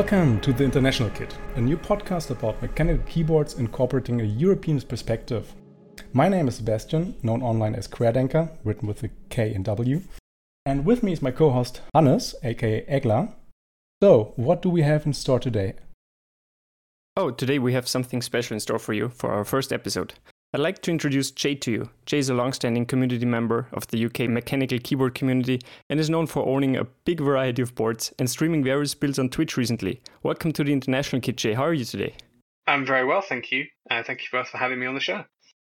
Welcome to the International Kit, a new podcast about mechanical keyboards incorporating a European perspective. My name is Sebastian, known online as Querdenker, written with a K and W. And with me is my co host Hannes, aka Egla. So, what do we have in store today? Oh, today we have something special in store for you for our first episode. I'd like to introduce Jae to you. Jae is a long-standing community member of the UK mechanical keyboard community and is known for owning a big variety of boards and streaming various builds on Twitch recently. Welcome to the International Kit, Jae. How are you today? I'm very well, thank you. Uh, thank you both for having me on the show.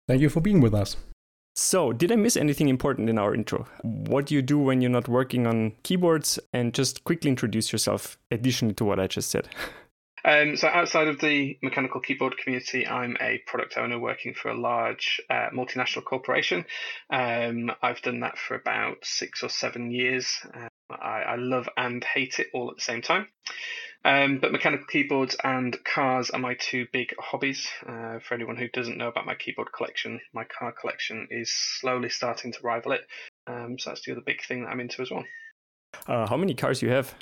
Thank you for being with us. So, did I miss anything important in our intro? What do you do when you're not working on keyboards? And just quickly introduce yourself, additionally to what I just said. Um, so outside of the mechanical keyboard community, I'm a product owner working for a large uh, multinational corporation. Um, I've done that for about six or seven years. Uh, I, I, love and hate it all at the same time. Um, but mechanical keyboards and cars are my two big hobbies. Uh, for anyone who doesn't know about my keyboard collection, my car collection is slowly starting to rival it. Um, so that's the other big thing that I'm into as well. Uh, how many cars do you have?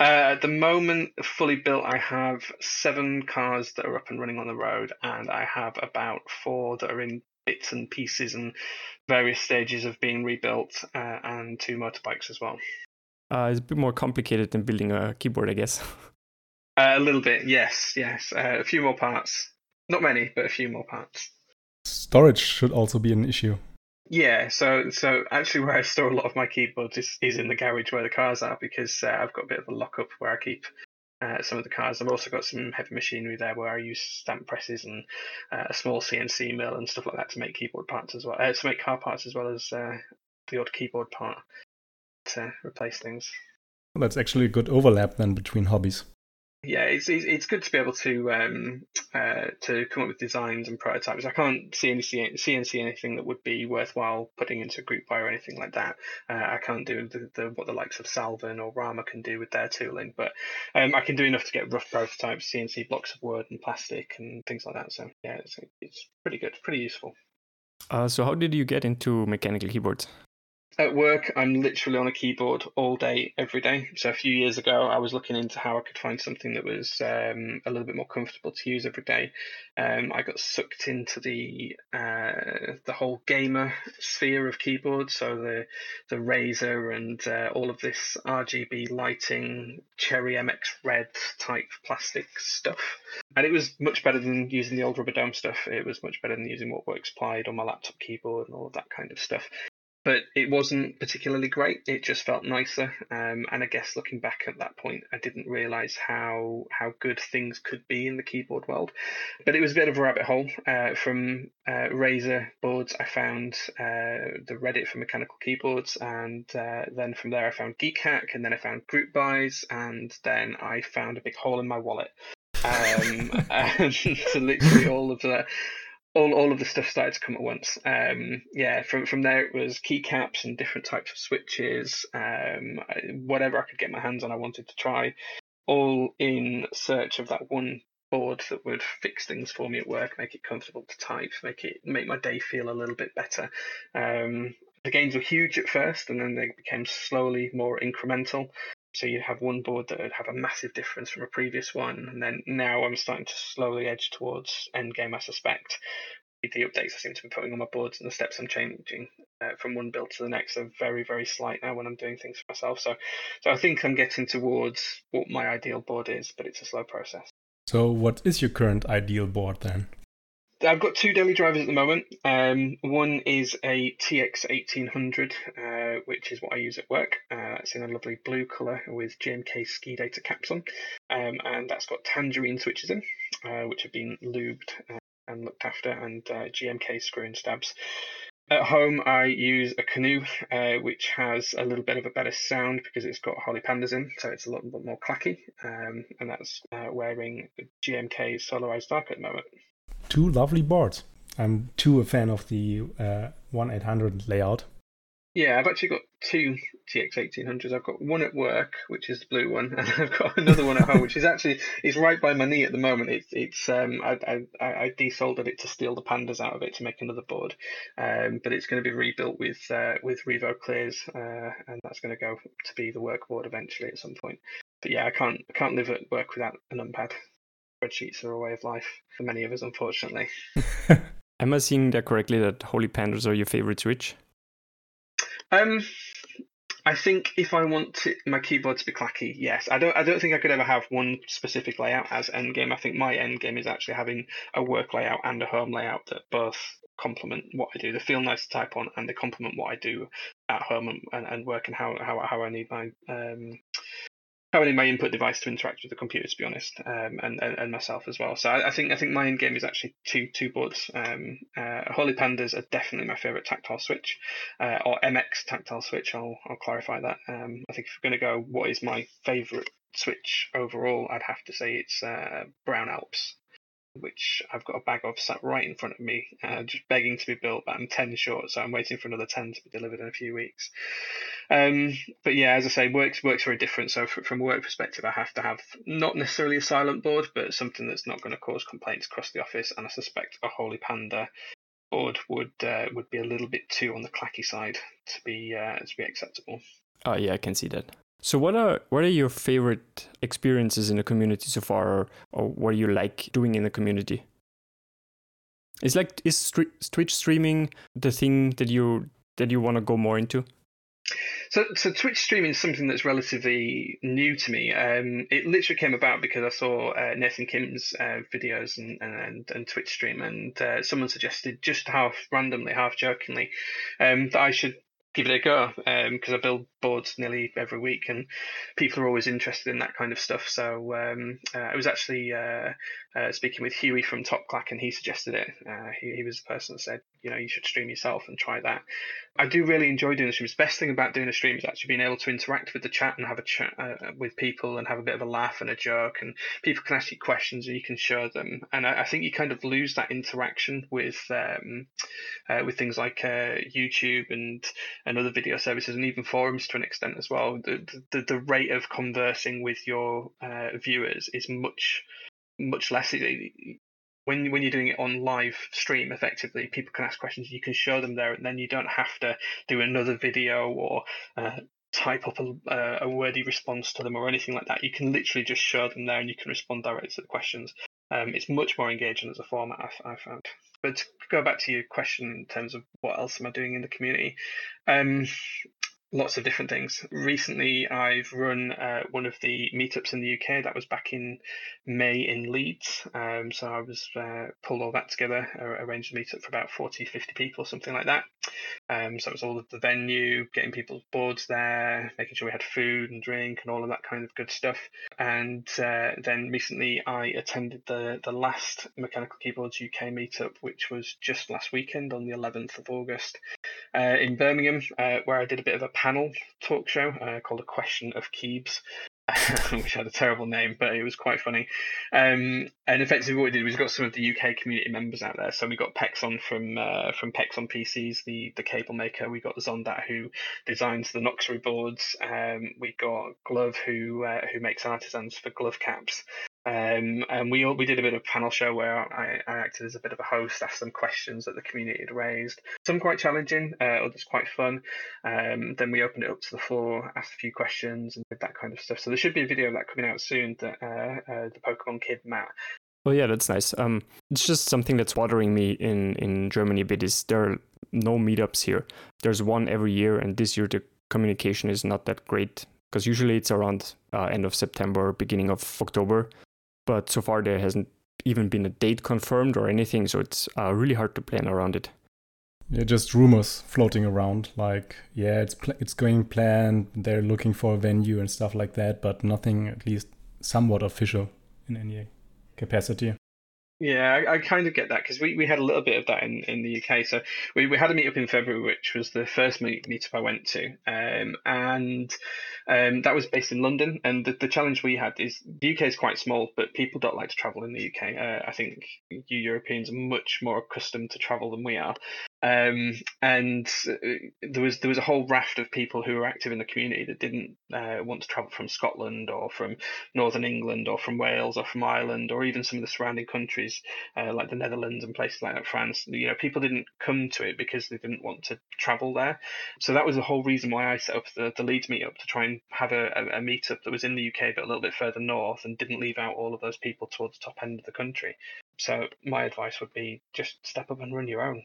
Uh, at the moment, fully built, I have seven cars that are up and running on the road, and I have about four that are in bits and pieces and various stages of being rebuilt, uh, and two motorbikes as well. Uh, it's a bit more complicated than building a keyboard, I guess. Uh, a little bit, yes, yes. Uh, a few more parts. Not many, but a few more parts. Storage should also be an issue. Yeah, so so actually, where I store a lot of my keyboards is, is in the garage where the cars are because uh, I've got a bit of a lockup where I keep uh, some of the cars. I've also got some heavy machinery there where I use stamp presses and uh, a small CNC mill and stuff like that to make keyboard parts as well, uh, to make car parts as well as uh, the odd keyboard part to replace things. Well, that's actually a good overlap then between hobbies yeah, it's it's good to be able to um, uh, to come up with designs and prototypes. I can't see any CNC anything that would be worthwhile putting into a group buy or anything like that. Uh, I can't do the, the, what the likes of Salvin or Rama can do with their tooling, but um, I can do enough to get rough prototypes, CNC blocks of wood and plastic and things like that. So yeah, it's it's pretty good, pretty useful. Uh, so how did you get into mechanical keyboards? At work, I'm literally on a keyboard all day, every day. So a few years ago, I was looking into how I could find something that was um, a little bit more comfortable to use every day. Um, I got sucked into the uh, the whole gamer sphere of keyboards, so the the Razer and uh, all of this RGB lighting, Cherry MX Red type plastic stuff. And it was much better than using the old rubber dome stuff. It was much better than using what works Plied on my laptop keyboard and all of that kind of stuff but it wasn't particularly great. It just felt nicer, um, and I guess looking back at that point, I didn't realize how how good things could be in the keyboard world. But it was a bit of a rabbit hole. Uh, from uh, Razer boards, I found uh, the Reddit for mechanical keyboards, and uh, then from there I found GeekHack, and then I found group buys, and then I found a big hole in my wallet. Um, and so literally all of the all, all of the stuff started to come at once. Um, yeah, from from there it was keycaps and different types of switches, um, whatever I could get my hands on, I wanted to try, all in search of that one board that would fix things for me at work, make it comfortable to type, make it make my day feel a little bit better. Um, the gains were huge at first, and then they became slowly more incremental. So you'd have one board that would have a massive difference from a previous one, and then now I'm starting to slowly edge towards endgame. I suspect the updates I seem to be putting on my boards and the steps I'm changing uh, from one build to the next are very very slight now when I'm doing things for myself. So, so I think I'm getting towards what my ideal board is, but it's a slow process. So, what is your current ideal board then? I've got two daily drivers at the moment. Um, one is a TX 1800, uh, which is what I use at work. Uh, it's in a lovely blue colour with GMK Skidata caps on. Um, and that's got tangerine switches in, uh, which have been lubed uh, and looked after, and uh, GMK screw and stabs. At home, I use a canoe, uh, which has a little bit of a better sound because it's got Holy Pandas in, so it's a little bit more clacky. Um, and that's wearing GMK Solarized Dark at the moment two lovely boards. I'm too a fan of the uh, 1800 layout. Yeah, I've actually got two TX 1800s. I've got one at work, which is the blue one, and I've got another one at home, which is actually is right by my knee at the moment. It's it's um I I, I desoldered it to steal the pandas out of it to make another board, um but it's going to be rebuilt with uh, with Revo clears, uh, and that's going to go to be the work board eventually at some point. but yeah, I can't I can't live at work without a numpad. Spreadsheets are a way of life for many of us, unfortunately. Am I seeing that correctly? That holy pandas are your favorite switch? Um, I think if I want to, my keyboard to be clacky, yes. I don't. I don't think I could ever have one specific layout as endgame. I think my end game is actually having a work layout and a home layout that both complement what I do. They feel nice to type on, and they complement what I do at home and, and, and work and how, how how I need my um, need my input device to interact with the computer, to be honest, um, and, and, and myself as well. So I, I, think I think my end game is actually two two boards. Um, uh, Holy Pandas are definitely my favorite tactile switch, uh, or MX tactile switch. I'll I'll clarify that. Um, I think if we're going to go, what is my favorite switch overall? I'd have to say it's uh, Brown Alps which I've got a bag of sat right in front of me, uh, just begging to be built, but I'm 10 short, so I'm waiting for another 10 to be delivered in a few weeks. Um, but yeah, as I say, works works very different. So from a work perspective, I have to have not necessarily a silent board, but something that's not going to cause complaints across the office. And I suspect a Holy Panda board would uh, would be a little bit too on the clacky side to be uh, to be acceptable. Oh yeah, I can see that. So what are what are your favorite experiences in the community so far, or, or what do you like doing in the community? Is like is Twitch streaming the thing that you that you want to go more into? So, so Twitch streaming is something that's relatively new to me. Um, it literally came about because I saw uh, Nathan Kim's uh, videos and, and, and Twitch stream, and uh, someone suggested just half randomly, half jokingly, um, that I should give it a go because um, I build boards nearly every week and people are always interested in that kind of stuff. So um, uh, I was actually uh, uh, speaking with Huey from Top Clack and he suggested it. Uh, he, he was the person that said, you know, you should stream yourself and try that. I do really enjoy doing the streams. Best thing about doing a stream is actually being able to interact with the chat and have a chat uh, with people and have a bit of a laugh and a joke, and people can ask you questions and you can show them. And I, I think you kind of lose that interaction with um, uh, with things like uh, YouTube and and other video services and even forums to an extent as well. The the, the rate of conversing with your uh, viewers is much much less when when you're doing it on live stream effectively people can ask questions you can show them there and then you don't have to do another video or uh, type up a, uh, a wordy response to them or anything like that. You can literally just show them there and you can respond directly to the questions. Um, it's much more engaging as a format I've, I've, found. But to go back to your question in terms of what else am i doing in the community um, lots of different things. Recently, I've run uh, one of the meetups in the UK. That was back in May in Leeds. Um, so I was uh, pulled all that together, uh, arranged a meetup for about 40, 50 people, something like that. Um, so it was all of the venue, getting people's boards there, making sure we had food and drink and all of that kind of good stuff. And uh, then recently, I attended the the last Mechanical Keyboards UK meetup, which was just last weekend on the 11th of August uh, in Birmingham, uh, where I did a bit of a panel talk show uh, called A Question of Keebs. which had a terrible name, but it was quite funny. Um, and effectively, what we did was we got some of the UK community members out there. So we got Pexon from uh, from Pexon PCs, the the cable maker. We got Zondat who designs the Noxary boards. Um, we got Glove who uh, who makes artisans for glove caps. Um, and we we did a bit of panel show where I, I, acted as a bit of a host, asked some questions that the community had raised. Some quite challenging, uh, others quite fun. Um, then we opened it up to the floor, asked a few questions, and did that kind of stuff. So there should be a video of that coming out soon. That uh, uh, the Pokemon Kid Matt. Well, yeah, that's nice. Um, it's just something that's bothering me in in Germany a bit. Is there are no meetups here? There's one every year, and this year the communication is not that great because usually it's around uh, end of September, beginning of October but so far there hasn't even been a date confirmed or anything, so it's uh, really hard to plan around it. Yeah, just rumors floating around, like yeah, it's pl- it's going planned. They're looking for a venue and stuff like that, but nothing at least somewhat official in any capacity. Yeah, I, I, kind of get that because we, we had a little bit of that in, in the UK. So we, we had a meetup in February, which was the first meet, meetup I went to, um, and um, that was based in London. And the, the challenge we had is the UK is quite small, but people don't like to travel in the UK. Uh, I think you Europeans are much more accustomed to travel than we are. Um, and uh, there was there was a whole raft of people who were active in the community that didn't uh, want to travel from Scotland or from Northern England or from Wales or from Ireland or even some of the surrounding countries uh, like the Netherlands and places like that, France. You know, people didn't come to it because they didn't want to travel there. So that was the whole reason why I set up the, the Leeds meetup to try and have a, a, a meetup that was in the UK but a little bit further north and didn't leave out all of those people towards the top end of the country. So my advice would be just step up and run your own.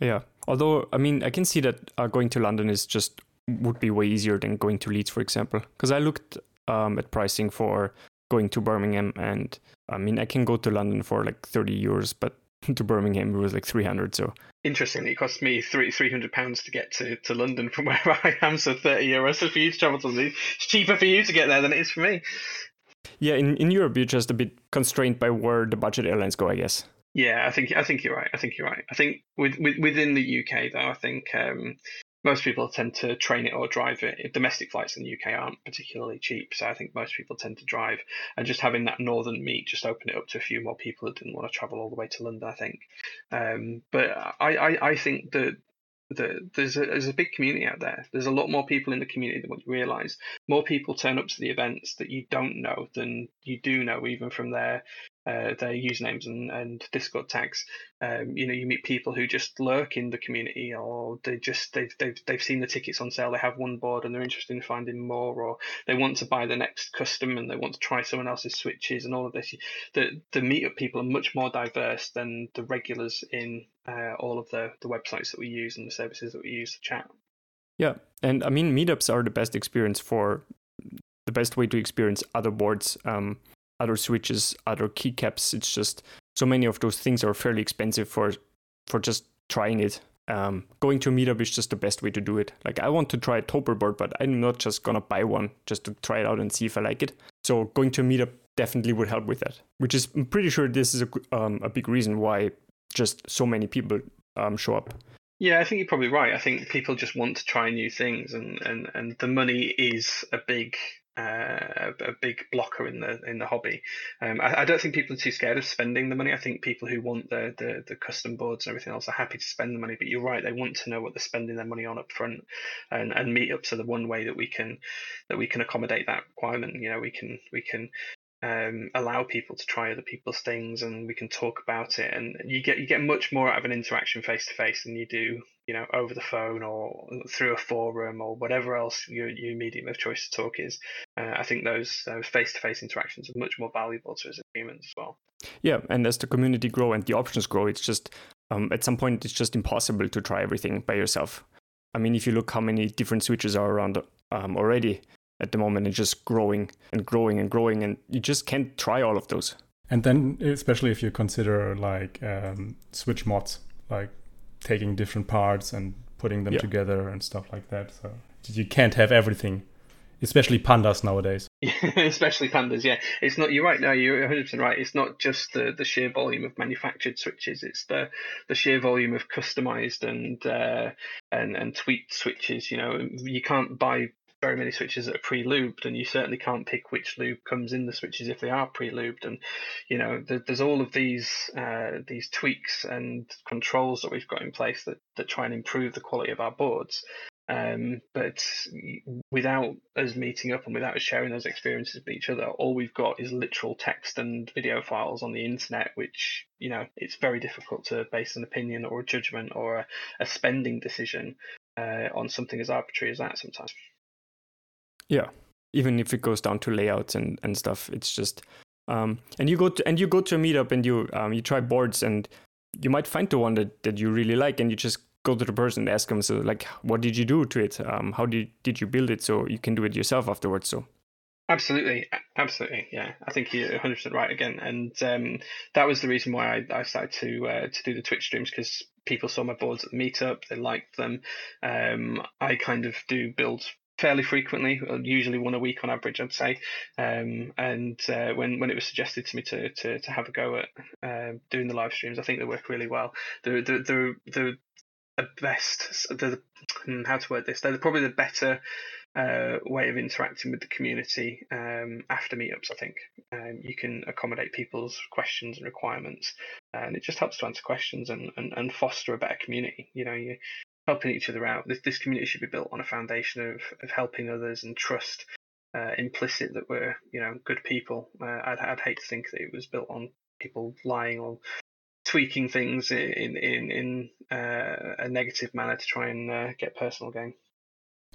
Yeah. Although, I mean, I can see that uh, going to London is just would be way easier than going to Leeds, for example. Because I looked um, at pricing for going to Birmingham, and I mean, I can go to London for like 30 euros, but to Birmingham it was like 300. So interestingly, it cost me three 300 pounds to get to, to London from where I am. So 30 euros so for you to travel to Leeds. It's cheaper for you to get there than it is for me. Yeah, in, in Europe, you're just a bit constrained by where the budget airlines go, I guess. Yeah, I think I think you're right. I think you're right. I think with, with within the UK though, I think um, most people tend to train it or drive it. Domestic flights in the UK aren't particularly cheap, so I think most people tend to drive. And just having that northern meet just opened it up to a few more people that didn't want to travel all the way to London. I think, um, but I, I, I think that the, there's a, there's a big community out there. There's a lot more people in the community than what you realise. More people turn up to the events that you don't know than you do know, even from their uh, their usernames and, and Discord tags. Um, you know, you meet people who just lurk in the community, or they just they've, they've they've seen the tickets on sale. They have one board and they're interested in finding more, or they want to buy the next custom and they want to try someone else's switches and all of this. The the meetup people are much more diverse than the regulars in uh, all of the the websites that we use and the services that we use to chat. Yeah, and I mean, meetups are the best experience for the best way to experience other boards. Um, other switches, other keycaps. It's just so many of those things are fairly expensive for for just trying it. Um, going to a meetup is just the best way to do it. Like I want to try a Topre board, but I'm not just gonna buy one just to try it out and see if I like it. So going to a meetup definitely would help with that. Which is I'm pretty sure this is a um, a big reason why just so many people um, show up. Yeah, I think you're probably right. I think people just want to try new things, and, and, and the money is a big uh, a big blocker in the in the hobby. Um, I, I, don't think people are too scared of spending the money. I think people who want the, the, the custom boards and everything else are happy to spend the money. But you're right; they want to know what they're spending their money on up front, and and meetups are the one way that we can that we can accommodate that requirement. You know, we can we can um, allow people to try other people's things and we can talk about it and you get you get much more out of an interaction face to face than you do you know over the phone or through a forum or whatever else your, your medium of choice to talk is uh, i think those face to face interactions are much more valuable to us as humans as well. Yeah and as the community grow and the options grow it's just um, at some point it's just impossible to try everything by yourself. I mean if you look how many different switches are around um, already at the moment and just growing and growing and growing and you just can't try all of those. And then especially if you consider like um, switch mods like taking different parts and putting them yeah. together and stuff like that. So you can't have everything especially pandas nowadays. Especially pandas yeah. It's not you're right no you're 100% right. It's not just the, the sheer volume of manufactured switches. It's the the sheer volume of customized and uh, and and tweaked switches you know. You can't buy very many switches that are pre-lubed, and you certainly can't pick which lube comes in the switches if they are pre-lubed. And you know, there's all of these uh, these tweaks and controls that we've got in place that that try and improve the quality of our boards. Um, but without us meeting up and without us sharing those experiences with each other, all we've got is literal text and video files on the internet, which, you know, it's very difficult to base an opinion or a judgment or a, a spending decision uh, on something as arbitrary as that sometimes. Yeah, even if it goes down to layouts and, and stuff, it's just um, and you go to and you go to a meetup and you um, you try boards and you might find the one that, that you really like and you just go to the person and ask them so like what did you do to it? Um, how did did you build it? So you can do it yourself afterwards so. Absolutely, absolutely, yeah. I think you're 100 percent right again, and um, that was the reason why I, I started to uh, to do the Twitch streams because people saw my boards at the meetup, they liked them. Um, I kind of do builds fairly frequently, uh, usually one a week on average, I'd say. Um, and uh, when when it was suggested to me to to, to have a go at uh, doing the live streams, I think they work really well. They're they're the best. The, hmm, how to word this? They're probably the better uh, way of interacting with the community um, after meetups. I think um, you can accommodate people's questions and requirements, and it just helps to answer questions and, and, and foster a better community. You know, you helping each other out. This this community should be built on a foundation of of helping others and trust. Uh, implicit that we're you know good people. Uh, I'd I'd hate to think that it was built on people lying or tweaking things in in in uh, a negative manner to try and uh, get personal gain.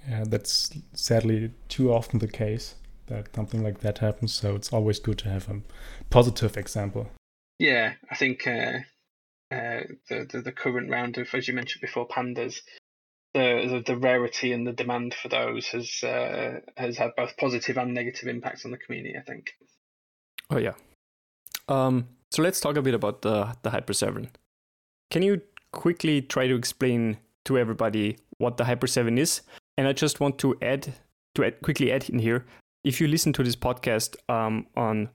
Yeah, that's sadly too often the case that something like that happens. So it's always good to have a positive example. Yeah, I think uh, the, the, the current round of, as you mentioned before, pandas. The, the, the rarity and the demand for those has uh, has had both positive and negative impacts on the community. I think. Oh yeah. Um, so let's talk a bit about the the Hyper Seven. Can you quickly try to explain to everybody what the Hyper Seven is and I just want to add to add, quickly add in here. If you listen to this podcast um, on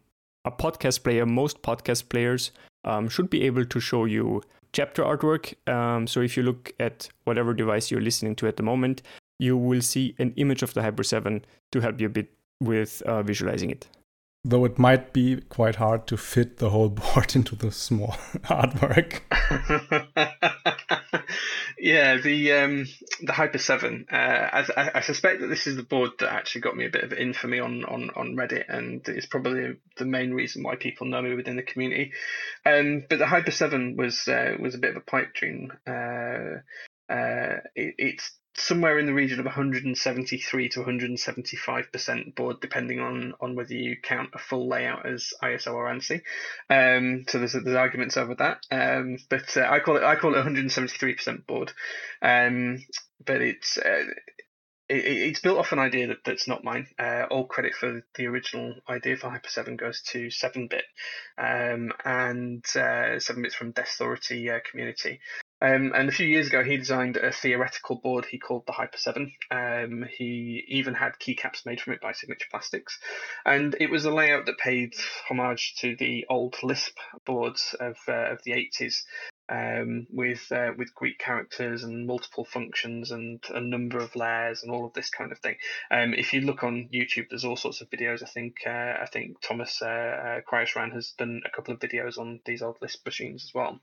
a podcast player, most podcast players um, should be able to show you chapter artwork. Um, so if you look at whatever device you're listening to at the moment, you will see an image of the Hyper 7 to help you a bit with uh, visualizing it. Though it might be quite hard to fit the whole board into the small artwork. yeah, the um, the Hyper Seven. Uh, I, I, suspect that this is the board that actually got me a bit of infamy on on on Reddit, and it's probably the main reason why people know me within the community. Um, but the Hyper Seven was uh, was a bit of a pipe dream. Uh, uh, it, it's somewhere in the region of 173 to 175 percent board, depending on on whether you count a full layout as ISO or ANSI. Um, so there's there's arguments over that. Um, but uh, I call it I call it 173 percent board. Um, but it's uh, it, it's built off an idea that, that's not mine. Uh, all credit for the original idea for Hyper 7 goes to 7-Bit, um, and uh, 7-Bit's from Deskthority uh, community. Um, and a few years ago, he designed a theoretical board he called the Hyper 7. Um, he even had keycaps made from it by Signature Plastics. And it was a layout that paid homage to the old Lisp boards of, uh, of the 80s. Um, with uh, with Greek characters and multiple functions and a number of layers and all of this kind of thing. Um, if you look on YouTube, there's all sorts of videos. I think uh, I think Thomas uh, uh has done a couple of videos on these old Lisp machines as well.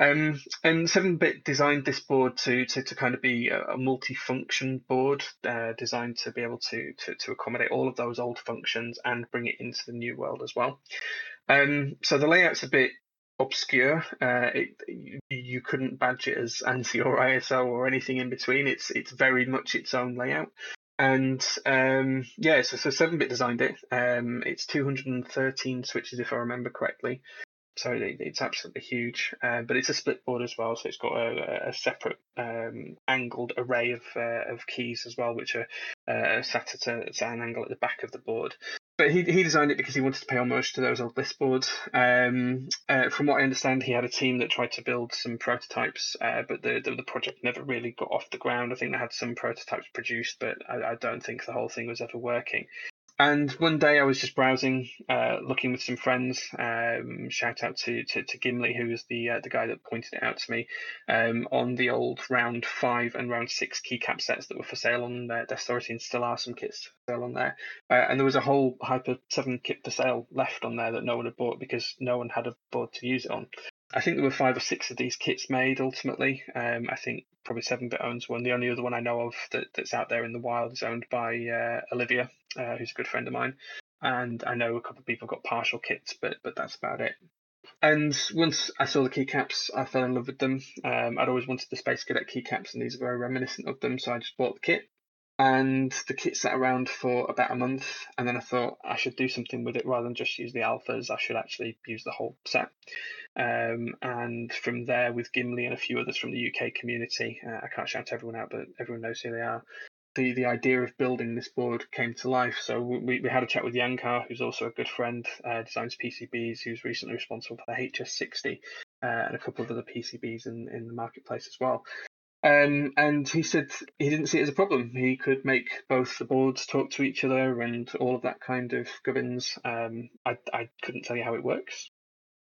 Um, and 7-bit designed this board to, to, to kind of be a, multi-function board uh, designed to be able to, to, to accommodate all of those old functions and bring it into the new world as well. Um, so the layout's a bit obscure. Uh, it, you couldn't badge it as ANSI or ISO or anything in between. It's it's very much its own layout. And um, yeah, so, so 7-bit designed it. Um, it's 213 switches if I remember correctly so it's absolutely huge. Uh, but it's a split board as well, so it's got a, a separate um, angled array of uh, of keys as well, which are uh, sat at, a, at an angle at the back of the board. But he, he designed it because he wanted to pay homage to those old Lisp boards. Um, uh, from what I understand, he had a team that tried to build some prototypes, uh, but the, the, the project never really got off the ground. I think they had some prototypes produced, but I, I don't think the whole thing was ever working. And one day I was just browsing, uh, looking with some friends. Um, shout out to, to, to Gimli, who was the uh, the guy that pointed it out to me um, on the old round five and round six keycap sets that were for sale on their Deskthority, and still are some kits for sale on there. Uh, and there was a whole Hyper Seven kit for sale left on there that no one had bought because no one had a board to use it on. I think there were five or six of these kits made ultimately. Um, I think probably 7-Bit owns one. The only other one I know of that, that's out there in the wild is owned by uh, Olivia, uh, who's a good friend of mine. And I know a couple of people got partial kits, but but that's about it. And once I saw the keycaps, I fell in love with them. Um, I'd always wanted the Space Cadet keycaps, and these are very reminiscent of them, so I just bought the kit and the kit sat around for about a month and then i thought i should do something with it rather than just use the alphas i should actually use the whole set um, and from there with gimli and a few others from the uk community uh, i can't shout everyone out but everyone knows who they are the, the idea of building this board came to life. So we, we had a chat with Yanghu, who's also a good friend, uh, designs PCBs, who's recently responsible for the HS60 uh, and a couple of other PCBs in, in the marketplace as well. Um, and he said he didn't see it as a problem. He could make both the boards talk to each other and all of that kind of gubbins. Um, I, I couldn't tell you how it works.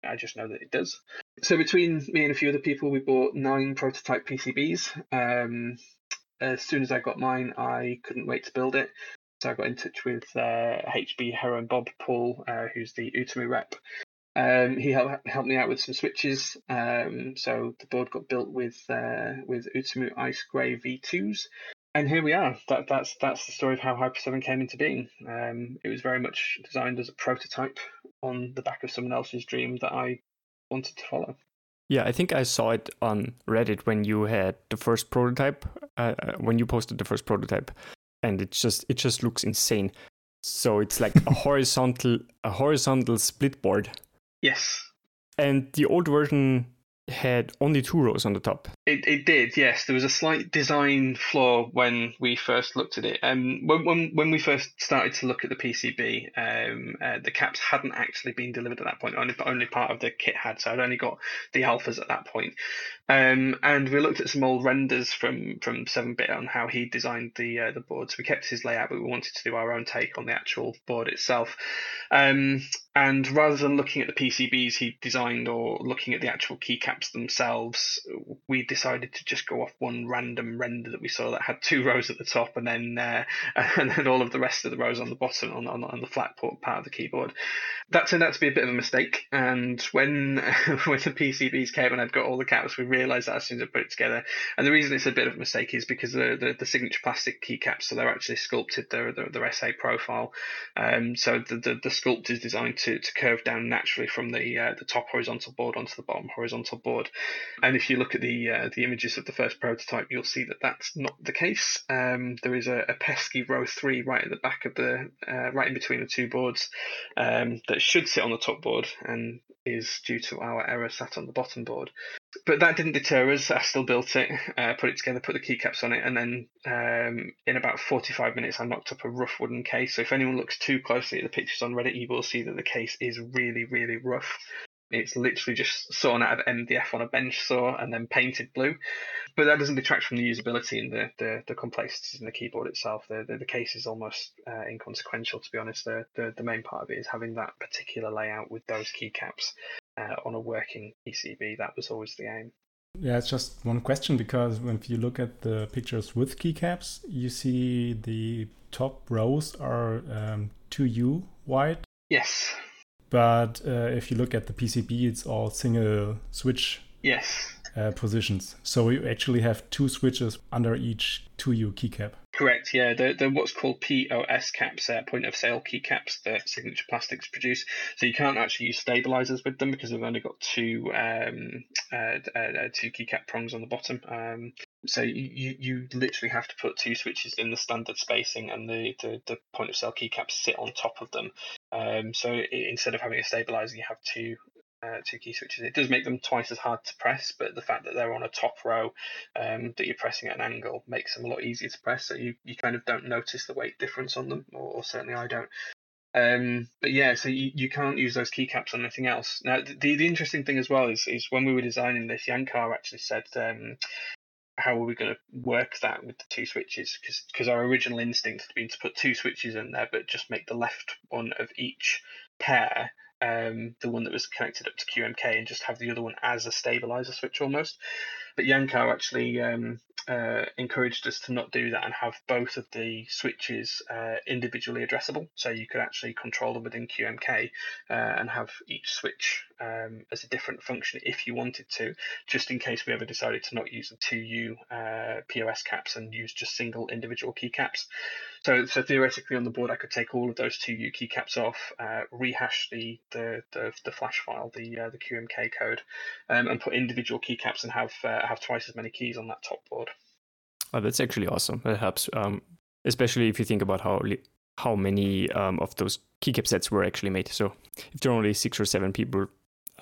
I just know that it does. So between me and a few other people, we bought nine prototype PCBs. Um, as soon as I got mine, I couldn't wait to build it. So I got in touch with uh, HB Hero and Bob Paul, uh, who's the Outemu rep. Um, he helped helped me out with some switches. Um, so the board got built with uh, with Outemu Ice Grey V2s, and here we are. That that's that's the story of how Hyper Seven came into being. Um, it was very much designed as a prototype on the back of someone else's dream that I wanted to follow. Yeah, I think I saw it on Reddit when you had the first prototype. Uh, uh when you posted the first prototype, and it just it just looks insane. So it's like a horizontal a horizontal split board. Yes. And the old version had only two rows on the top. It, it did, yes. There was a slight design flaw when we first looked at it. Um, when, when, when we first started to look at the PCB, um, uh, the caps hadn't actually been delivered at that point. Only, only part of the kit had, so I'd only got the alphas at that point. Um, and we looked at some old renders from from 7-bit on how he designed the uh, the board. So we kept his layout, but we wanted to do our own take on the actual board itself. Um, and rather than looking at the PCBs he designed or looking at the actual keycaps themselves, we decided to just go off one random render that we saw that had two rows at the top and then uh, and then all of the rest of the rows on the bottom on, on, on the flat port part of the keyboard. That turned out to be a bit of a mistake. And when when the PCBs came and I'd got all the caps, we realised that as soon as I put it together. And the reason it's a bit of a mistake is because the the, the signature plastic keycaps, so they're actually sculpted. They're the, the SA profile. Um, so the, the the sculpt is designed to, to curve down naturally from the uh, the top horizontal board onto the bottom horizontal board. And if you look at the uh, the images of the first prototype, you'll see that that's not the case. Um, there is a, a, pesky row three right at the back of the uh, right in between the two boards um, that should sit on the top board and is due to our error sat on the bottom board. But that didn't deter us. I still built it, uh, put it together, put the keycaps on it, and then um, in about 45 minutes, I knocked up a rough wooden case. So if anyone looks too closely at the pictures on Reddit, you will see that the case is really, really rough. It's literally just sawn out of MDF on a bench saw and then painted blue. But that doesn't detract from the usability and the, the, the complexities in the keyboard itself. The, the, the case is almost uh, inconsequential, to be honest. The, the, the main part of it is having that particular layout with those keycaps uh, on a working PCB. That was always the aim. Yeah, it's just one question because when you look at the pictures with keycaps, you see the top rows are um, 2U wide. Yes. But uh, if you look at the PCB, it's all single switch. Yes. Uh, positions. So you actually have two switches under each 2U keycap. Correct. Yeah, they're, they're what's called POS caps, point of sale keycaps that Signature Plastics produce. So you can't actually use stabilizers with them because they've only got two um, uh, uh, uh two keycap prongs on the bottom. Um, so you, you literally have to put two switches in the standard spacing, and the, the, the point of sale keycaps sit on top of them. Um, so instead of having a stabilizer, you have two uh, two key switches. It does make them twice as hard to press, but the fact that they're on a top row um, that you're pressing at an angle makes them a lot easier to press. So you, you kind of don't notice the weight difference on them, or, or certainly I don't. Um, but yeah, so you, you can't use those keycaps on anything else. Now, the, the interesting thing as well is, is when we were designing this, Yanghu actually said, um, how are we going to work that with the two switches? Because our original instinct had been to put two switches in there, but just make the left one of each pair um, the one that was connected up to QMK and just have the other one as a stabilizer switch almost. But Yanghu actually um, uh, encouraged us to not do that and have both of the switches uh, individually addressable. So you could actually control them within QMK uh, and have each switch um, as a different function if you wanted to, just in case we ever decided to not use the 2U uh, POS caps and use just single individual keycaps. So, so theoretically on the board, I could take all of those 2U keycaps off, uh, rehash the, the, the, the, flash file, the uh, the QMK code, um, and put individual keycaps and have have twice as many keys on that top board. Oh, that's actually awesome. That helps, um, especially if you think about how how many um, of those keycap sets were actually made. So if there are only six or seven people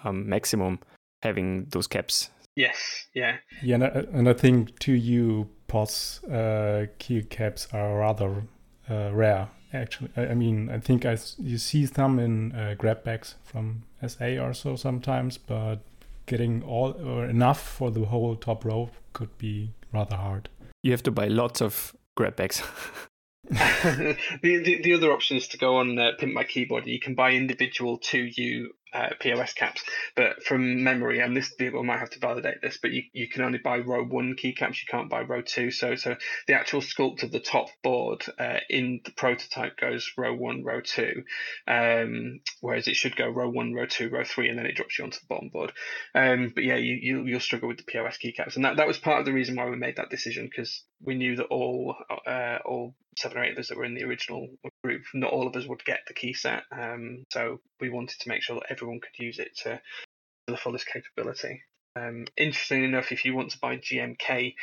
um, maximum having those caps. Yes, yeah. Yeah, and I, and I think 2U POS uh, keycaps are rather uh, rare, actually. I, I, mean, I think I, you see some in uh, grab bags from SA or so sometimes, but getting all or enough for the whole top row could be rather hard. You have to buy lots of grab bags. the, the, the other option is to go on uh, Pimp My Keyboard. You can buy individual 2U uh, POS caps. But from memory, and this people might have to validate this, but you, you can only buy row one keycaps. You can't buy row two. So so the actual sculpt of the top board uh, in the prototype goes row one, row two, um, whereas it should go row one, row two, row three, and then it drops you onto the bottom board. Um, but yeah, you, you you'll struggle with the POS keycaps, and that, that was part of the reason why we made that decision because we knew that all uh, all seven or eight of us that were in the original group, not all of us would get the key set. Um, so we wanted to make sure that everyone could use it to, to the fullest capability. Um, interesting enough, if you want to buy GMK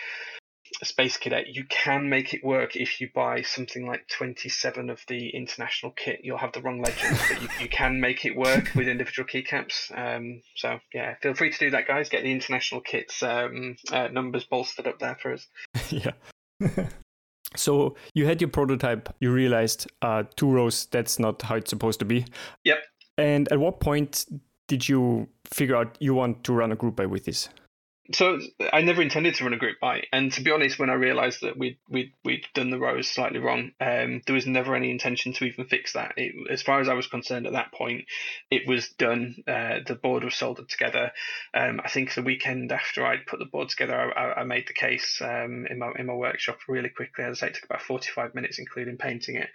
Space Cadet, you can make it work if you buy something like 27 of the international kit. You'll have the wrong legends, but you, you can make it work with individual keycaps. Um, so, yeah, feel free to do that, guys. Get the international kits um, uh, numbers bolstered up there for us. yeah. So you had your prototype, you realized uh, two rows, that's not how it's supposed to be. Yep. And at what point did you figure out you want to run a group buy with this? So I never intended to run a group buy, and to be honest, when I realised that we'd we'd we'd done the rows slightly wrong, um, there was never any intention to even fix that. It, as far as I was concerned at that point, it was done. Uh, the board was soldered together. Um, I think the weekend after I'd put the board together, I, I made the case um, in my in my workshop really quickly. As I say, it took about forty five minutes, including painting it,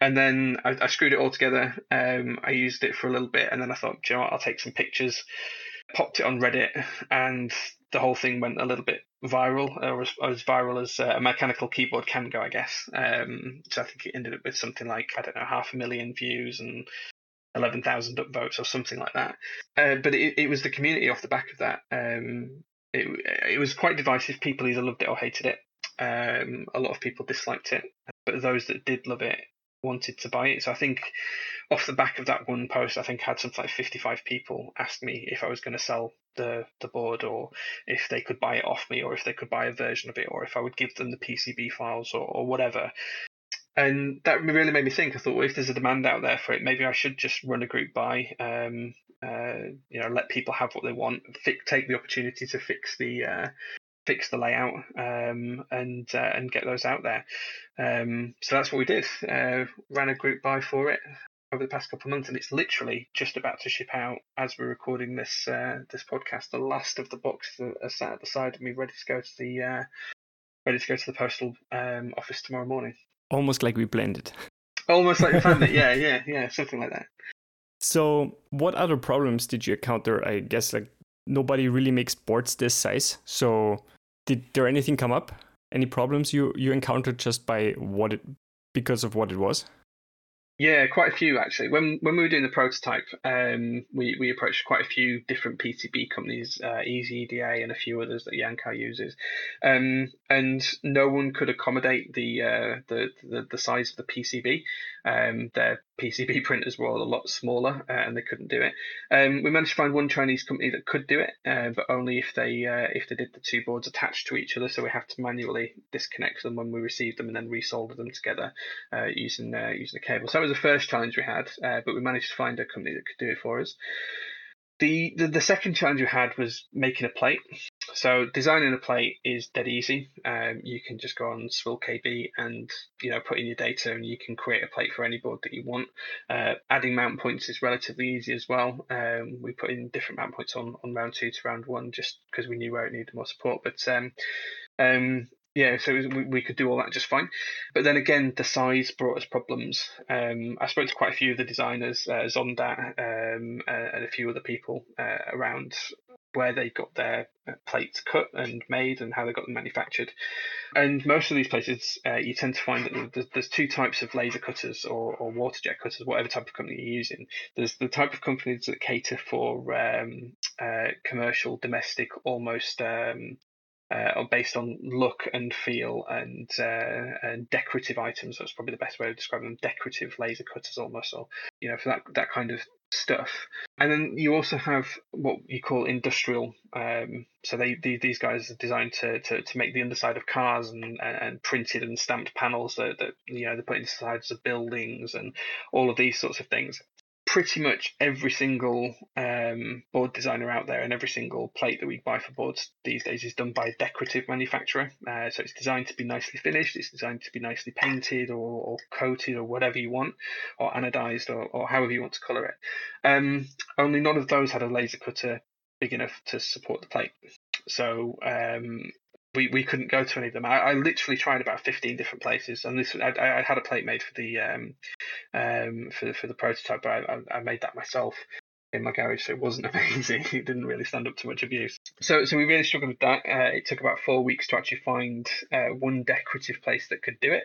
and then I, I screwed it all together. Um, I used it for a little bit, and then I thought, you know what, I'll take some pictures popped it on Reddit, and the whole thing went a little bit viral, or as, as viral as uh, a mechanical keyboard can go, I guess. Um, so I think it ended up with something like I don't know, half a million views and eleven thousand upvotes or something like that. Uh, but it, it was the community off the back of that. Um, it it was quite divisive. People either loved it or hated it. Um, a lot of people disliked it, but those that did love it wanted to buy it. So I think off the back of that one post, I think I had something like 55 people ask me if I was going to sell the, the board or if they could buy it off me or if they could buy a version of it or if I would give them the PCB files or, or whatever. And that really made me think. I thought, well, if there's a demand out there for it, maybe I should just run a group buy. Um, uh, you know, let people have what they want. take the opportunity to fix the uh, fix the layout um, and uh, and get those out there. Um, so that's what we did. Uh, ran a group buy for it over the past couple of months, and it's literally just about to ship out as we're recording this uh, this podcast. The last of the boxes are sat at the side of me, ready to go to the uh, ready to go to the postal um, office tomorrow morning. Almost like we planned it. Almost like we planned it. Yeah, yeah, yeah, something like that. So, what other problems did you encounter? I guess like nobody really makes boards this size. So, did there anything come up? Any problems you you encountered just by what it because of what it was? Yeah, quite a few actually. When when we were doing the prototype, um, we we approached quite a few different PCB companies, uh, Easy EDA and a few others that Yanghu uses, um, and no one could accommodate the uh, the, the, the size of the PCB. Um, their PCB printers were all a lot smaller uh, and they couldn't do it. Um, we managed to find one Chinese company that could do it, uh, but only if they uh, if they did the two boards attached to each other. So we have to manually disconnect them when we receive them and then resolder them together uh, using uh, using a cable. So was the first challenge we had, uh, but we managed to find a company that could do it for us. The, the, the second challenge we had was making a plate. So designing a plate is dead easy. Um, you can just go on swillkb and you know put in your data, and you can create a plate for any board that you want. Uh, adding mount points is relatively easy as well. Um, we put in different mount points on, on round two to round one just because we knew where it needed more support. But um, um, yeah, so was, we, we could do all that just fine. But then again, the size brought us problems. Um, I spoke to quite a few of the designers, uh, Zonda, um, uh, and a few other people uh, around where they got their uh, plates cut and made and how they got them manufactured. And most of these places, uh, you tend to find that there's two types of laser cutters or, or water jet cutters, whatever type of company you're using. There's the type of companies that cater for um, uh, commercial, domestic, almost um, uh, based on look and feel and, uh, and decorative items. That's probably the best way of describing them. Decorative laser cutters, almost, or you know, for that that kind of stuff. And then you also have what you call industrial. Um, so they, they, these guys are designed to, to, to make the underside of cars and, and printed and stamped panels that, that you know they put into sides of buildings and all of these sorts of things. Pretty much every single um, board designer out there and every single plate that we buy for boards these days is done by a decorative manufacturer. Uh, so it's designed to be nicely finished, it's designed to be nicely painted or, or coated or whatever you want, or anodized or, or however you want to color it. Um, only none of those had a laser cutter big enough to support the plate. So um, we, we couldn't go to any of them. I, I literally tried about fifteen different places, and this I, I had a plate made for the um, um for for the prototype, but I, I made that myself in my garage, so it wasn't amazing. it didn't really stand up to much abuse. So so we really struggled with that. Uh, it took about four weeks to actually find uh, one decorative place that could do it.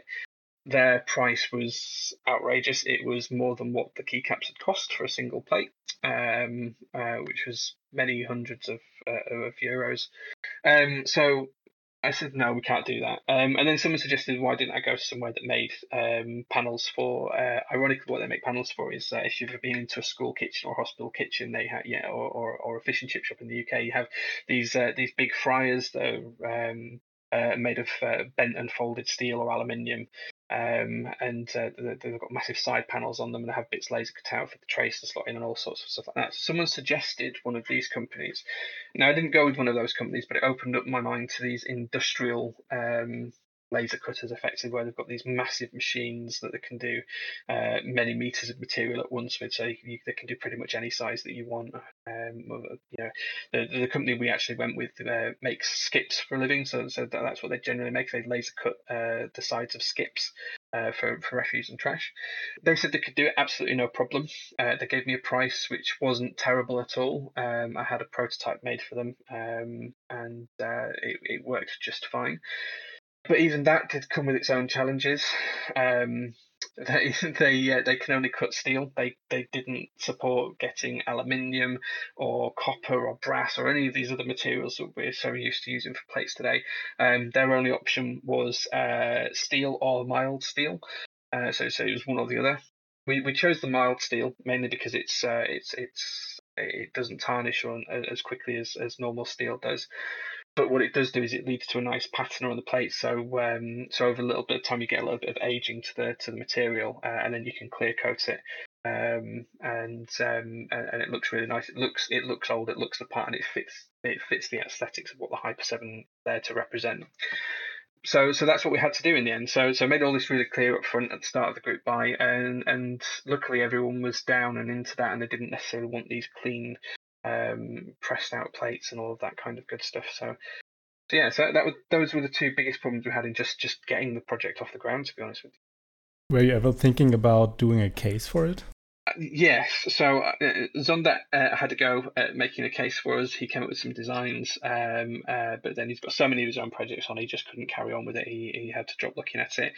Their price was outrageous. It was more than what the keycaps had cost for a single plate, um, uh, which was many hundreds of, uh, of euros. Um, so I said no, we can't do that. Um, and then someone suggested why didn't I go somewhere that made um, panels for? Uh, ironically, what they make panels for is uh, if you've ever been into a school kitchen or hospital kitchen, they have yeah, or, or, or a fish and chip shop in the UK, you have these uh, these big fryers that are um, uh, made of uh, bent and folded steel or aluminium um, and uh, they've got massive side panels on them and they have bits laser cut out for the trace to slot in and all sorts of stuff like that. Someone suggested one of these companies. Now I didn't go with one of those companies, but it opened up my mind to these industrial um, laser cutters effectively where they've got these massive machines that they can do uh, many meters of material at once with so you, they can do pretty much any size that you want um, you know the, the company we actually went with uh, makes skips for a living so, so that's what they generally make they laser cut uh, the sides of skips uh, for, for refuse and trash. They said they could do it absolutely no problem. Uh, they gave me a price which wasn't terrible at all. Um, I had a prototype made for them um, and uh, it, it worked just fine but even that did come with its own challenges. Um, they they uh, they can only cut steel. They they didn't support getting aluminium or copper or brass or any of these other materials that we're so used to using for plates today. Um, their only option was uh, steel or mild steel. Uh, so so it was one or the other. We we chose the mild steel mainly because it's uh, it's it's it doesn't tarnish on as quickly as, as normal steel does but what it does do is it leads to a nice patina on the plate. So um, so over a little bit of time, you get a little bit of aging to the to the material, uh, and then you can clear coat it. Um, and um, and it looks really nice. It looks it looks old. It looks the part, and it fits it fits the aesthetics of what the Hyper Seven there to represent. So so that's what we had to do in the end. So so I made all this really clear up front at the start of the group buy, and and luckily everyone was down and into that, and they didn't necessarily want these clean um, pressed out plates and all of that kind of good stuff. So, so yeah, so that was those were the two biggest problems we had in just just getting the project off the ground. To be honest with you. Were you ever thinking about doing a case for it? Yes, so uh, Zonda uh, had to go at making a case for us. He came up with some designs, um, uh, but then he's got so many of his own projects on, he just couldn't carry on with it. He, he had to drop looking at it.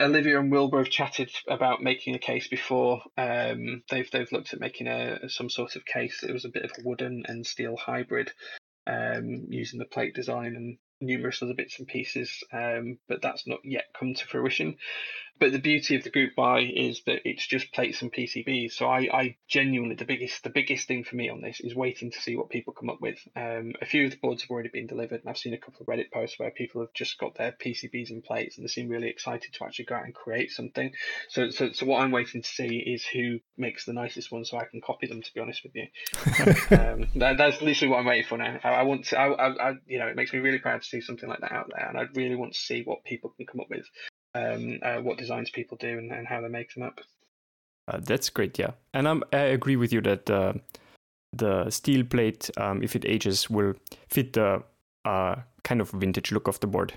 Olivia and Wilbur have chatted about making a case before. Um, they've they've looked at making a some sort of case that was a bit of a wooden and steel hybrid, um, using the plate design and numerous other bits and pieces, um, but that's not yet come to fruition. But the beauty of the group buy is that it's just plates and PCBs. So I, I genuinely the biggest the biggest thing for me on this is waiting to see what people come up with. Um, a few of the boards have already been delivered, and I've seen a couple of Reddit posts where people have just got their PCBs and plates, and they seem really excited to actually go out and create something. So so so what I'm waiting to see is who makes the nicest one, so I can copy them. To be honest with you, um, that, that's literally what I'm waiting for now. I, I want to, I, I, I, you know, it makes me really proud to see something like that out there, and I really want to see what people can come up with um, uh, what designs people do and, and, how they make them up. Uh, that's great, yeah. And I'm, I agree with you that uh, the steel plate, um, if it ages, will fit the uh, kind of vintage look of the board.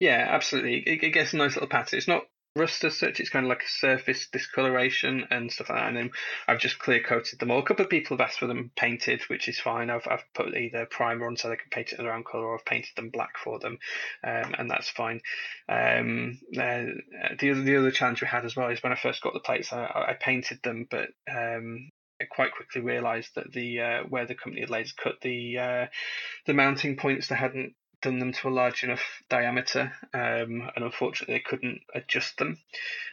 Yeah, absolutely. It, it gets a nice little pattern. It's not rust as such. It's kind of like a surface discoloration and stuff like that. And then I've just clear coated them all. A couple of people have asked for them painted, which is fine. I've, I've put either primer on so they can paint it in their own colour, or I've painted them black for them, um, and that's fine. Um, uh, the other the other challenge we had as well is when I first got the plates, I, I painted them, but um, I quite quickly realised that the uh, where the company had laser cut the uh, the mounting points, they hadn't done them to a large enough diameter, um, and unfortunately they couldn't adjust them.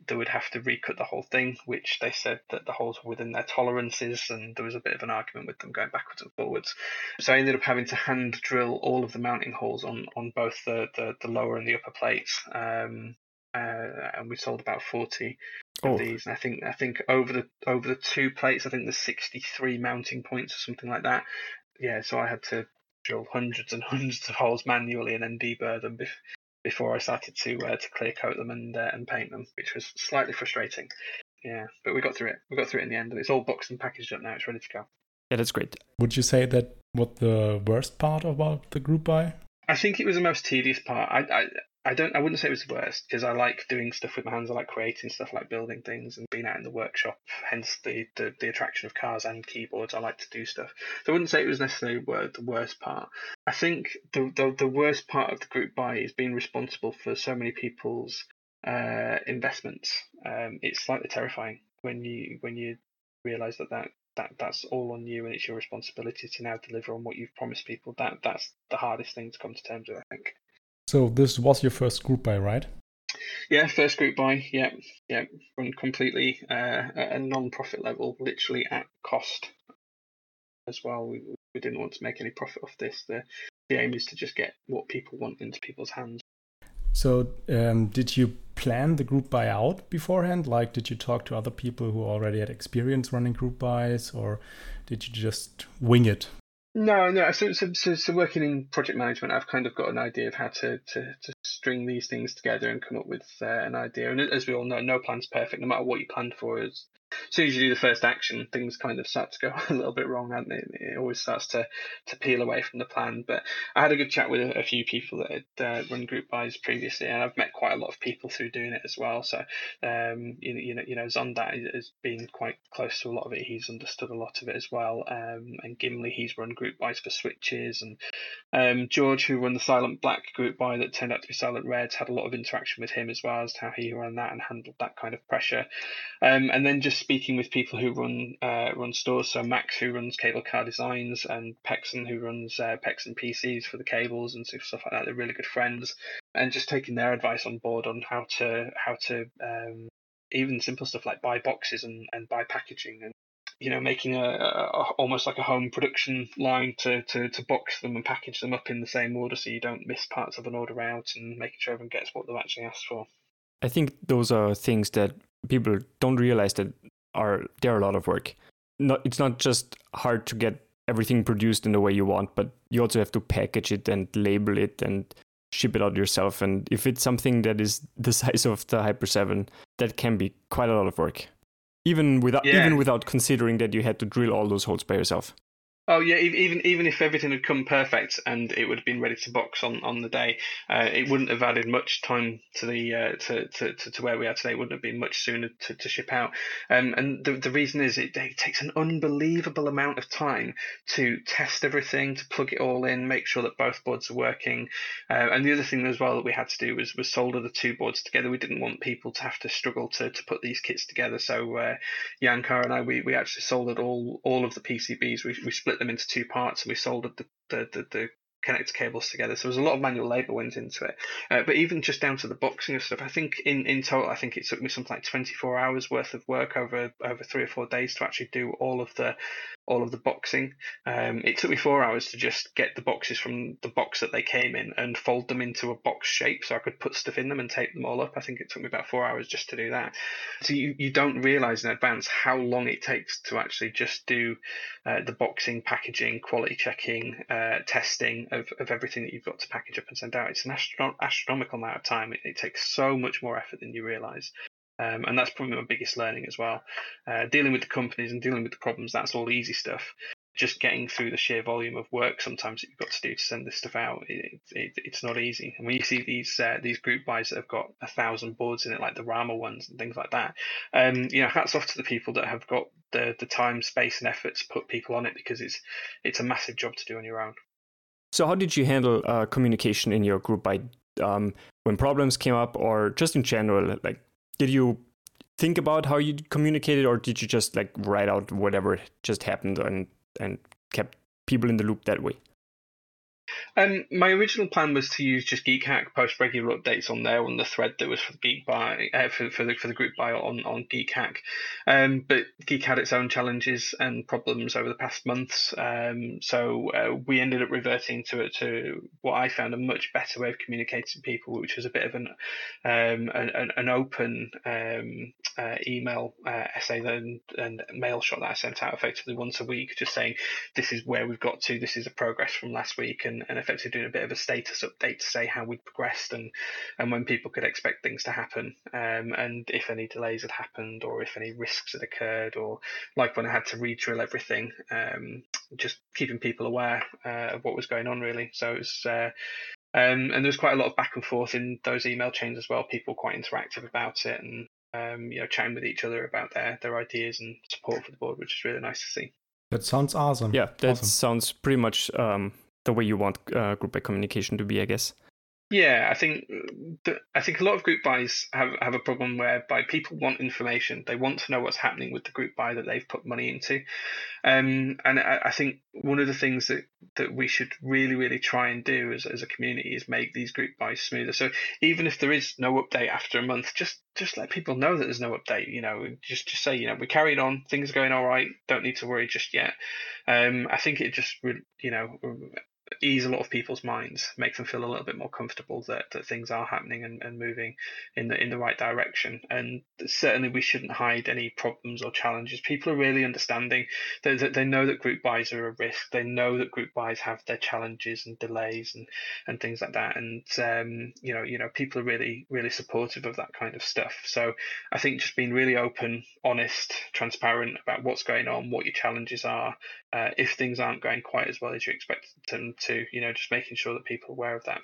They would have to recut the whole thing, which they said that the holes were within their tolerances, and there was a bit of an argument with them going backwards and forwards. So I ended up having to hand drill all of the mounting holes on on both the the, the lower and the upper plates. Um, uh, and we sold about 40 of oh. these. And I think I think over the over the two plates, I think there's 63 mounting points or something like that. Yeah, so I had to drill hundreds and hundreds of holes manually and then deburr them bef- before I started to uh, to clear coat them and uh, and paint them, which was slightly frustrating. Yeah, but we got through it. We got through it in the end, and it's all boxed and packaged up now. It's ready to go. Yeah, that's great. Would you say that what the worst part about the group buy? I think it was the most tedious part. I, I I don't. I wouldn't say it was the worst because I like doing stuff with my hands. I like creating stuff, like building things, and being out in the workshop. Hence the, the, the attraction of cars and keyboards. I like to do stuff. So I wouldn't say it was necessarily the worst part. I think the the, the worst part of the group buy is being responsible for so many people's uh, investments. Um, it's slightly terrifying when you when you realize that, that that that's all on you and it's your responsibility to now deliver on what you've promised people. That that's the hardest thing to come to terms with. I think. So this was your first group buy, right? Yeah, first group buy. Yeah, yeah, run completely uh, at a non-profit level, literally at cost as well. We we didn't want to make any profit off this. The the aim is to just get what people want into people's hands. So, um, did you plan the group buy out beforehand? Like, did you talk to other people who already had experience running group buys, or did you just wing it no, no. So, so, so, so, working in project management, I've kind of got an idea of how to, to, to string these things together and come up with uh, an idea. And as we all know, no plan's perfect. No matter what you plan for, is as soon as you do the first action, things kind of start to go a little bit wrong, and it? it always starts to, to peel away from the plan. But I had a good chat with a, few people that had uh, run group buys previously, and I've met quite a lot of people through doing it as well. So, um, you, you know, you know, Zondat has been quite close to a lot of it. He's understood a lot of it as well. Um, and Gimli, he's run group buys for switches, and um, George, who run the Silent Black group buy that turned out to be Silent Reds, had a lot of interaction with him as well as how he ran that and handled that kind of pressure. Um, and then just speaking with people who run uh, run stores. So Max, who runs Cable Car Designs, and Pexon, who runs uh, Pexon PCs for the cables and stuff like that. They're really good friends, and just taking their advice on board on how to how to um, even simple stuff like buy boxes and, and buy packaging and you know making a, a, almost like a home production line to, to to box them and package them up in the same order so you don't miss parts of an order out and making sure everyone gets what they've actually asked for. I think those are things that people don't realize that are they're a lot of work. Not, it's not just hard to get everything produced in the way you want, but you also have to package it and label it and ship it out yourself. And if it's something that is the size of the Hyper 7, that can be quite a lot of work. Even without yeah. even without considering that you had to drill all those holes by yourself. Oh yeah, even even if everything had come perfect and it would have been ready to box on, on the day, uh, it wouldn't have added much time to the uh, to, to, to, where we are today. It wouldn't have been much sooner to, to ship out. Um, and the, the reason is it, it takes an unbelievable amount of time to test everything, to plug it all in, make sure that both boards are working. Uh, and the other thing as well that we had to do was was solder the two boards together. We didn't want people to have to struggle to, to put these kits together. So uh, Yanghu and I we, we actually soldered all all of the PCBs. We, we split them into two parts and we soldered the, the, the, the connector cables together. So there was a lot of manual labour went into it. Uh, but even just down to the boxing of stuff, I think in, in total, I think it took me something like 24 hours worth of work over over three or four days to actually do all of the all of the boxing. Um, it took me four hours to just get the boxes from the box that they came in and fold them into a box shape so I could put stuff in them and tape them all up. I think it took me about four hours just to do that. So you, you don't realize in advance how long it takes to actually just do uh, the boxing, packaging, quality checking, uh, testing of, of everything that you've got to package up and send out. It's an astro- astronomical amount of time. It, it takes so much more effort than you realize. Um, and that's probably my biggest learning as well. Uh, dealing with the companies and dealing with the problems, that's all easy stuff. Just getting through the sheer volume of work sometimes that you've got to do to send this stuff out, it, it, it's not easy. And when you see these uh, these group buys that have got a thousand boards in it, like the Rama ones and things like that, um, you know, hats off to the people that have got the the time, space, and effort to put people on it because it's it's a massive job to do on your own. So, how did you handle uh, communication in your group buy um, when problems came up, or just in general? Like, did you think about how you communicated or did you just like write out whatever just happened and and kept people in the loop that way Um, my original plan was to use just GeekHack, post regular updates on there on the thread that was for the Geek buy uh, for, for the for the group buy on on GeekHack. Um, but Geek had its own challenges and problems over the past months, um, so uh, we ended up reverting to to what I found a much better way of communicating to people, which was a bit of an um, an, an open um, uh, email uh, essay and, and mail shot that I sent out effectively once a week, just saying this is where we've got to, this is a progress from last week, and, and effectively doing a bit of a status update to say how we'd progressed and, and when people could expect things to happen, um, and if any delays had happened or if any risks had occurred, or like when I had to re-drill everything, um, just keeping people aware uh, of what was going on really. So it was. Uh, um, and there was quite a lot of back and forth in those email chains as well. People quite interactive about it, and um, you know, chatting with each other about their their ideas and support for the board, which is really nice to see. That sounds awesome. Yeah, that awesome. sounds pretty much um, the way you want uh, group buy communication to be, I guess. Yeah, I think I think a lot of group buys have, have a problem whereby people want information. They want to know what's happening with the group buy that they've put money into, um, and I, I, think one of the things that, that we should really really try and do as, as a community is make these group buys smoother. So even if there is no update after a month, just just let people know that there's no update. You know, just just say you know we carried on, things are going all right, don't need to worry just yet. Um, I think it just you know ease a lot of people's minds, make them feel a little bit more comfortable that, that things are happening and, and moving in the in the right direction. And certainly we shouldn't hide any problems or challenges. People are really understanding. They, they know that group buys are a risk. They know that group buys have their challenges and delays and, and things like that. And um, you know, you know, people are really, really supportive of that kind of stuff. So I think just being really open, honest, transparent about what's going on, what your challenges are, uh, if things aren't going quite as well as you expect them to, you know, just making sure that people are aware of that.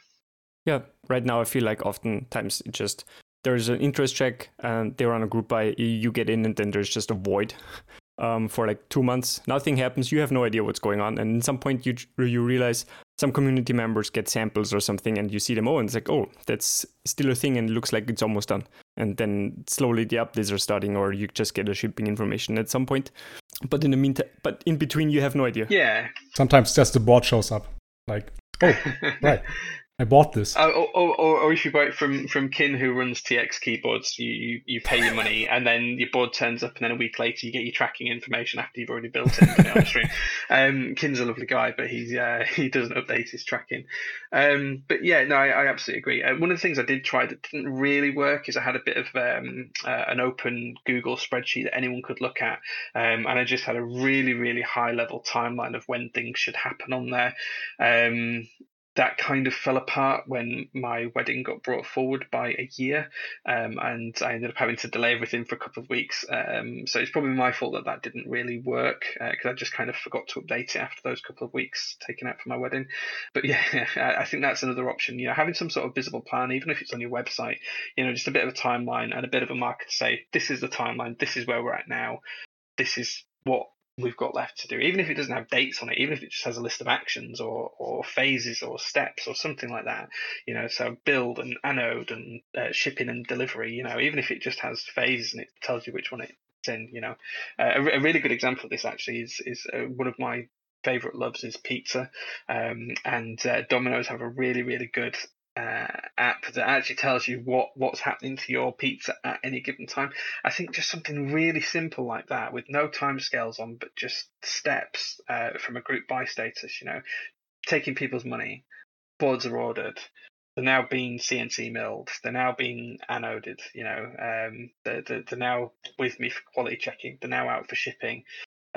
Yeah, right now I feel like oftentimes it just there's an interest check and they're on a group buy, you get in and then there's just a void. Um, for like two months, nothing happens. You have no idea what's going on, and at some point you you realize some community members get samples or something, and you see them. Oh, and it's like, oh, that's still a thing, and it looks like it's almost done. And then slowly the updates are starting, or you just get a shipping information at some point. But in the meantime, but in between, you have no idea. Yeah. Sometimes just the board shows up, like, oh, right. I bought this. Uh, or, or, or, if you buy it from, from Kin, who runs TX keyboards, you, you, you pay your money and then your board turns up, and then a week later you get your tracking information after you've already built it. on the stream. Um, Kin's a lovely guy, but he's uh, he doesn't update his tracking. Um, but yeah, no, I, I absolutely agree. Uh, one of the things I did try that didn't really work is I had a bit of um, uh, an open Google spreadsheet that anyone could look at, um, and I just had a really really high level timeline of when things should happen on there. Um, that kind of fell apart when my wedding got brought forward by a year, um, and I ended up having to delay everything for a couple of weeks. Um, so it's probably my fault that that didn't really work because uh, I just kind of forgot to update it after those couple of weeks taken out for my wedding. But yeah, I think that's another option. You know, having some sort of visible plan, even if it's on your website, you know, just a bit of a timeline and a bit of a marker to say this is the timeline, this is where we're at now, this is what we've got left to do, even if it doesn't have dates on it, even if it just has a list of actions or, or phases or steps or something like that, you know, so build and anode and uh, shipping and delivery, you know, even if it just has phases and it tells you which one it's in, you know, uh, a, a, really good example of this actually is is uh, one of my favorite loves is pizza, um, and uh, Domino's have a really really good uh, app that actually tells you what what's happening to your pizza at any given time. I think just something really simple like that, with no time scales on, but just steps uh, from a group buy status. You know, taking people's money, boards are ordered. They're now being CNC milled. They're now being anoded. You know, um, they're, they're, they're now with me for quality checking. They're now out for shipping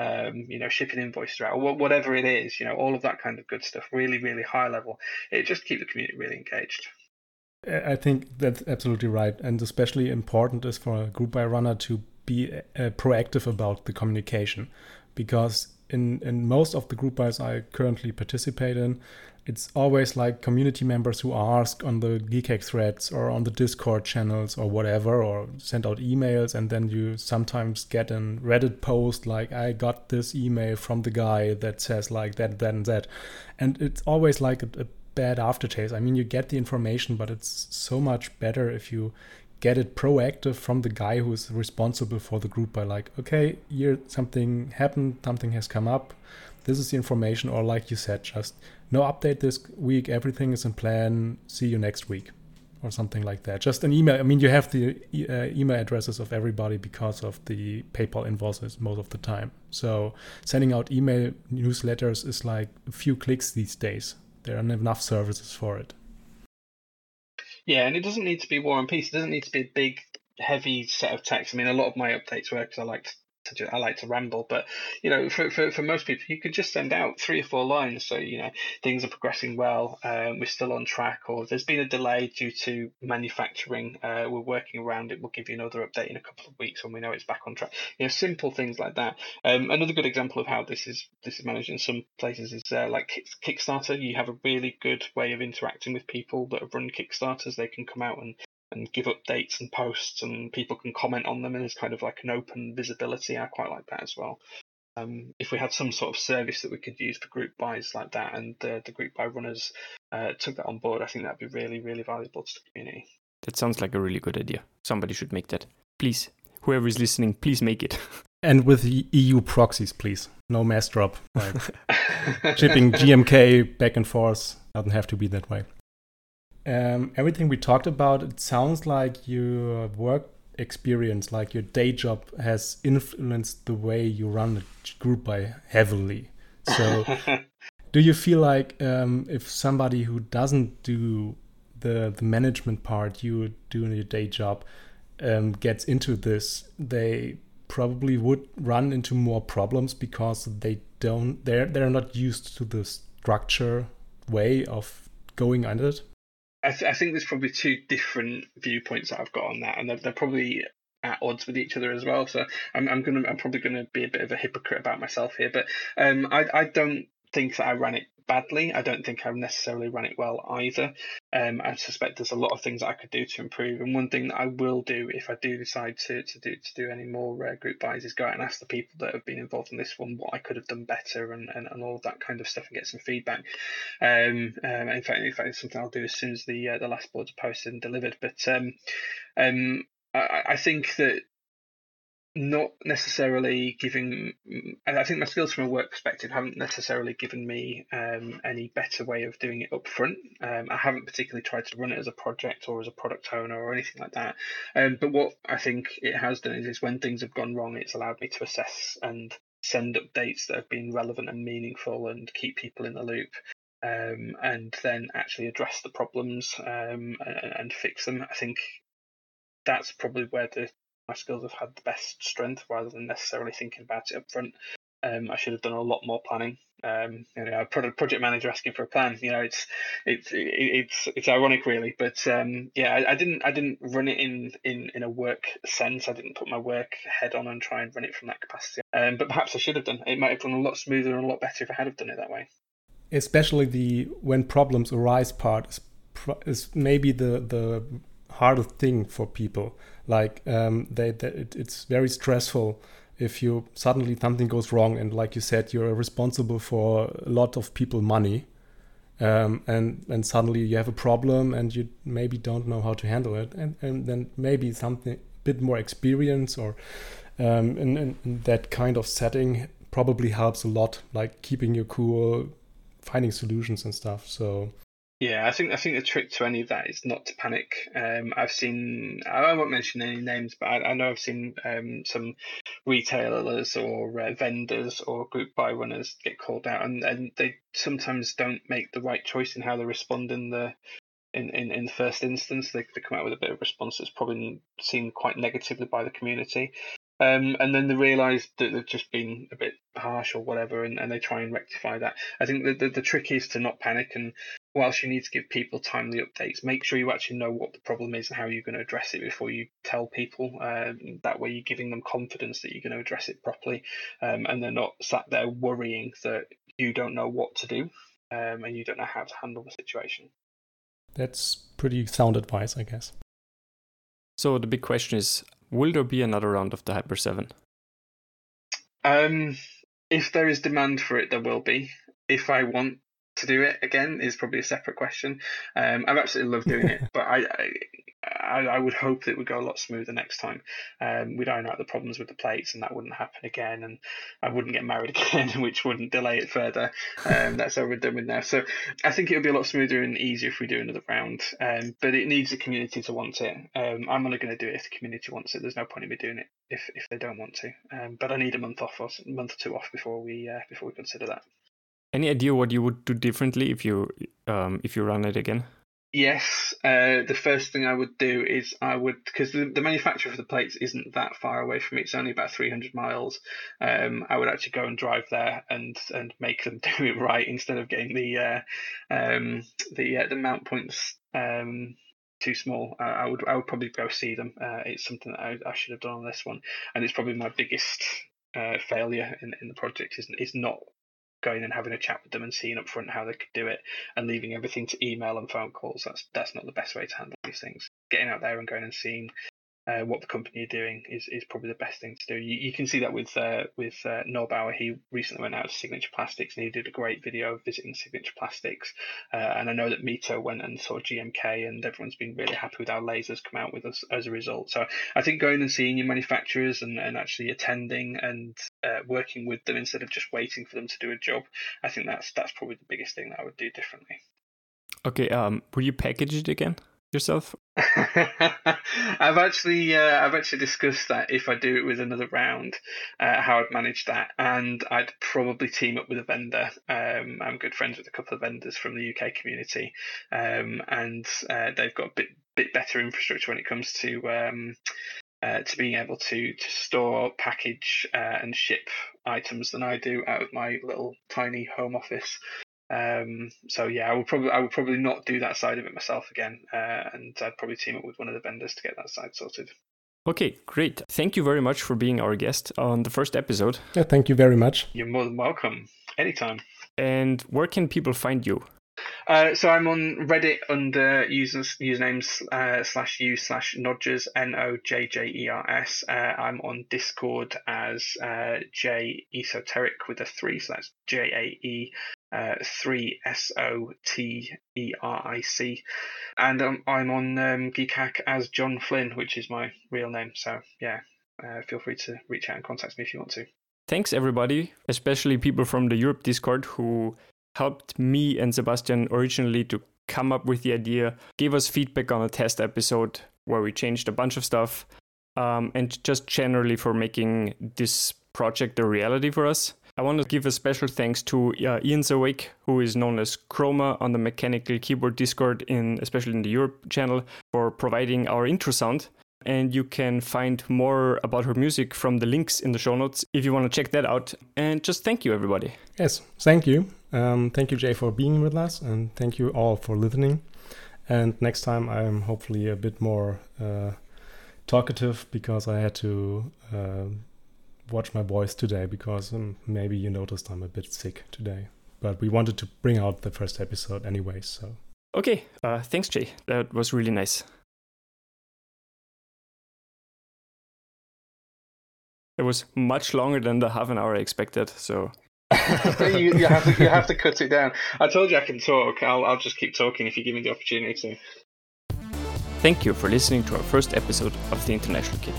um, you know, shipping invoices out, or whatever it is, you know, all of that kind of good stuff, really, really high level. It just keeps the community really engaged. I think that's absolutely right, and especially important is for a group buy runner to be uh, proactive about the communication, because in in most of the group buys I currently participate in, it's always like community members who ask on the Geekhack threads or on the Discord channels or whatever, or send out emails, and then you sometimes get a Reddit post like, I got this email from the guy that says like that, that, and that. And it's always like a, a bad aftertaste. I mean, you get the information, but it's so much better if you get it proactive from the guy who is responsible for the group buy like, okay, here something happened, something has come up this is the information, or like you said, just no update this week, everything is in plan, see you next week, or something like that. Just an email. I mean, you have the uh, email addresses of everybody because of the PayPal invoices most of the time. So sending out email newsletters is like a few clicks these days. There aren't enough services for it. Yeah, and it doesn't need to be War and Peace. It doesn't need to be a big, heavy set of text. I mean, a lot of my updates work because I like to I like to ramble, but you know, for, for, for most people, you could just send out three or four lines. So you know, things are progressing well. Um, we're still on track, or there's been a delay due to manufacturing. Uh, we're working around it. We'll give you another update in a couple of weeks when we know it's back on track. You know, simple things like that. Um, another good example of how this is this is managed in some places is uh, like Kickstarter. You have a really good way of interacting with people that have run Kickstarters. They can come out and and give updates and posts, and people can comment on them, and it's kind of like an open visibility. I quite like that as well. Um, if we had some sort of service that we could use for group buys like that, and uh, the group buy runners uh, took that on board, I think that'd be really, really valuable to the community. That sounds like a really good idea. Somebody should make that. Please, whoever is listening, please make it. And with EU proxies, please. No Massdrop. Like shipping GMK back and forth doesn't have to be that way um, everything we talked about, it sounds like your work experience, like your day job, has influenced the way you run the group buy heavily. So, do you feel like um, if somebody who doesn't do the the management part you do in your day job um, gets into this, they probably would run into more problems because they don't they're they're not used to the structure way of going under it I, th- I, think there's probably two different viewpoints that I've got on that, and they're, they're probably at odds with each other as well. So I'm, I'm gonna I'm probably gonna be a bit of a hypocrite about myself here, but um, I I don't think that I ran it badly. I don't think I've necessarily run it well either. Um, I suspect there's a lot of things I could do to improve. And one thing that I will do if I do decide to, to do to do any more uh, group buys is go out and ask the people that have been involved in this one what I could have done better and, and, and all of that kind of stuff and get some feedback. Um, um, in fact, in fact, it's something I'll do as soon as the uh, the last boards are posted and delivered. But um, um, I, I think that not necessarily giving and I think my skills from a work perspective haven't necessarily given me um, any better way of doing it up front. Um, I haven't particularly tried to run it as a project or as a product owner or anything like that. Um, but what I think it has done is, is when things have gone wrong, it's allowed me to assess and send updates that have been relevant and meaningful and keep people in the loop. Um, and then actually address the problems um, and, and fix them. I think that's probably where the my skills have had the best strength rather than necessarily thinking about it up front. Um, I should have done a lot more planning. Um, you know, a project manager asking for a plan. You know, it's it's it's it's ironic, really. But um, yeah, I, I, didn't I didn't run it in, in in a work sense. I didn't put my work head on and try and run it from that capacity. Um, but perhaps I should have done. It might have run a lot smoother and a lot better if I had have done it that way. Especially the when problems arise part is, is maybe the the hardest thing for people. Like um, they, they it, it's very stressful if you suddenly something goes wrong and like you said you're responsible for a lot of people money um, and and suddenly you have a problem and you maybe don't know how to handle it. And, and then maybe something a bit more experience or um, in, in, in that kind of setting probably helps a lot like keeping you cool finding solutions and stuff. So yeah, I think I think the trick to any of that is not to panic. Um, I've seen I won't mention any names, but I, I know I've seen um, some retailers or uh, vendors or group buy runners get called out, and, and they sometimes don't make the right choice in how they respond in the in, in, in the first instance. They, they come out with a bit of response that's probably seen quite negatively by the community. Um, and then they realise that they've just been a bit harsh or whatever, and, and they try and rectify that. I think the, the, the trick is to not panic, and whilst you need to give people timely updates, make sure you actually know what the problem is and how you're going to address it before you tell people. Um, that way, you're giving them confidence that you're going to address it properly, um, and they're not sat there worrying that you don't know what to do um, and you don't know how to handle the situation. That's pretty sound advice, I guess. So the big question is Will there be another round of the Hyper 7? Um, if there is demand for it, there will be. If I want to do it again is probably a separate question. Um, I've absolutely loved doing it, but I, I, I would hope that it would go a lot smoother next time. Um, we'd iron out the problems with the plates, and that wouldn't happen again, and I wouldn't get married again, which wouldn't delay it further. Um, that's how we're done with now. So I think it would be a lot smoother and easier if we do another round. Um, but it needs the community to want it. Um, I'm only going to do it if the community wants it. There's no point in me doing it if, if they don't want to. Um, but I need a month off or a month or two off before we uh, before we consider that. Any idea what you would do differently if you um, if you run it again? Yes, uh, the first thing I would do is I would because the, the manufacturer for the plates isn't that far away from me. It's only about 300 miles. Um, I would actually go and drive there and and make them do it right instead of getting the uh, um, the uh, the mount points um, too small. I would I would probably go see them. Uh, it's something that I, I should have done on this one, and it's probably my biggest uh, failure in in the project is is not going and having a chat with them and seeing up front how they could do it and leaving everything to email and phone calls. That's that's not the best way to handle these things. Getting out there and going and seeing uh, what the company are doing is, is probably the best thing to do. You, you can see that with uh, with uh, Noel Bauer. He recently went out to Signature Plastics and he did a great video of visiting Signature Plastics. Uh, and I know that Mito went and saw GMK and everyone's been really happy with how lasers come out with us as a result. So I think going and seeing your manufacturers and, and actually attending and uh, working with them instead of just waiting for them to do a job, I think that's that's probably the biggest thing that I would do differently. Okay, um, will you package it again? Yourself? I've actually uh, I've actually discussed that if I do it with another round, uh, how I'd manage that, and I'd probably team up with a vendor. Um, I'm good friends with a couple of vendors from the UK community, um, and uh, they've got a bit bit better infrastructure when it comes to. Um, uh, to being able to to store, package, uh, and ship items than I do out of my little tiny home office. Um, so yeah, I would probably I would probably not do that side of it myself again, uh, and I'd probably team up with one of the vendors to get that side sorted. Okay, great. Thank you very much for being our guest on the first episode. Yeah, thank you very much. You're more than welcome. Anytime. And where can people find you? Uh, so I'm on Reddit under users usernames uh, slash u slash Nojjers N O J J E R S. Uh, I'm on Discord as uh, J Esoteric with a three, so that's J A E uh, three S O T E R I C, and um, I'm on um, Geekhack as John Flynn, which is my real name. So yeah, uh, feel free to reach out and contact me if you want to. Thanks everybody, especially people from the Europe Discord who helped me and Sebastian originally to come up with the idea, gave us feedback on a test episode where we changed a bunch of stuff, um, and just generally for making this project a reality for us. I want to give a special thanks to uh, Eons Awake, who is known as Chroma on the Mechanical Keyboard Discord, in especially in the Europe channel, for providing our intro sound. And you can find more about her music from the links in the show notes if you want to check that out. And just thank you, everybody. Yes, thank you. Um, thank you, Jae, for being with us, and thank you all for listening. And next time, I'm hopefully a bit more uh, talkative because I had to. Uh, watch my voice today because um, maybe you noticed I'm a bit sick today. But we wanted to bring out the first episode anyway, so. Okay, uh, thanks, Jae. That was really nice. It was much longer than the half an hour I expected, so. you, you, have to, you have to cut it down. I told you I can talk. I'll, I'll just keep talking if you give me the opportunity to. Thank you for listening to our first episode of the International Kit.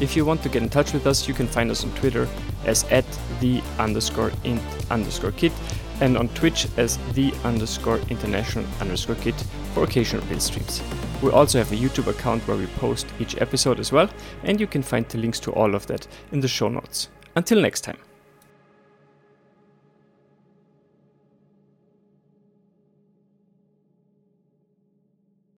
If you want to get in touch with us, you can find us on Twitter as at the underscore int underscore kit and on Twitch as the underscore international underscore kit for occasional build streams. We also have a YouTube account where we post each episode as well, and you can find the links to all of that in the show notes. Until next time.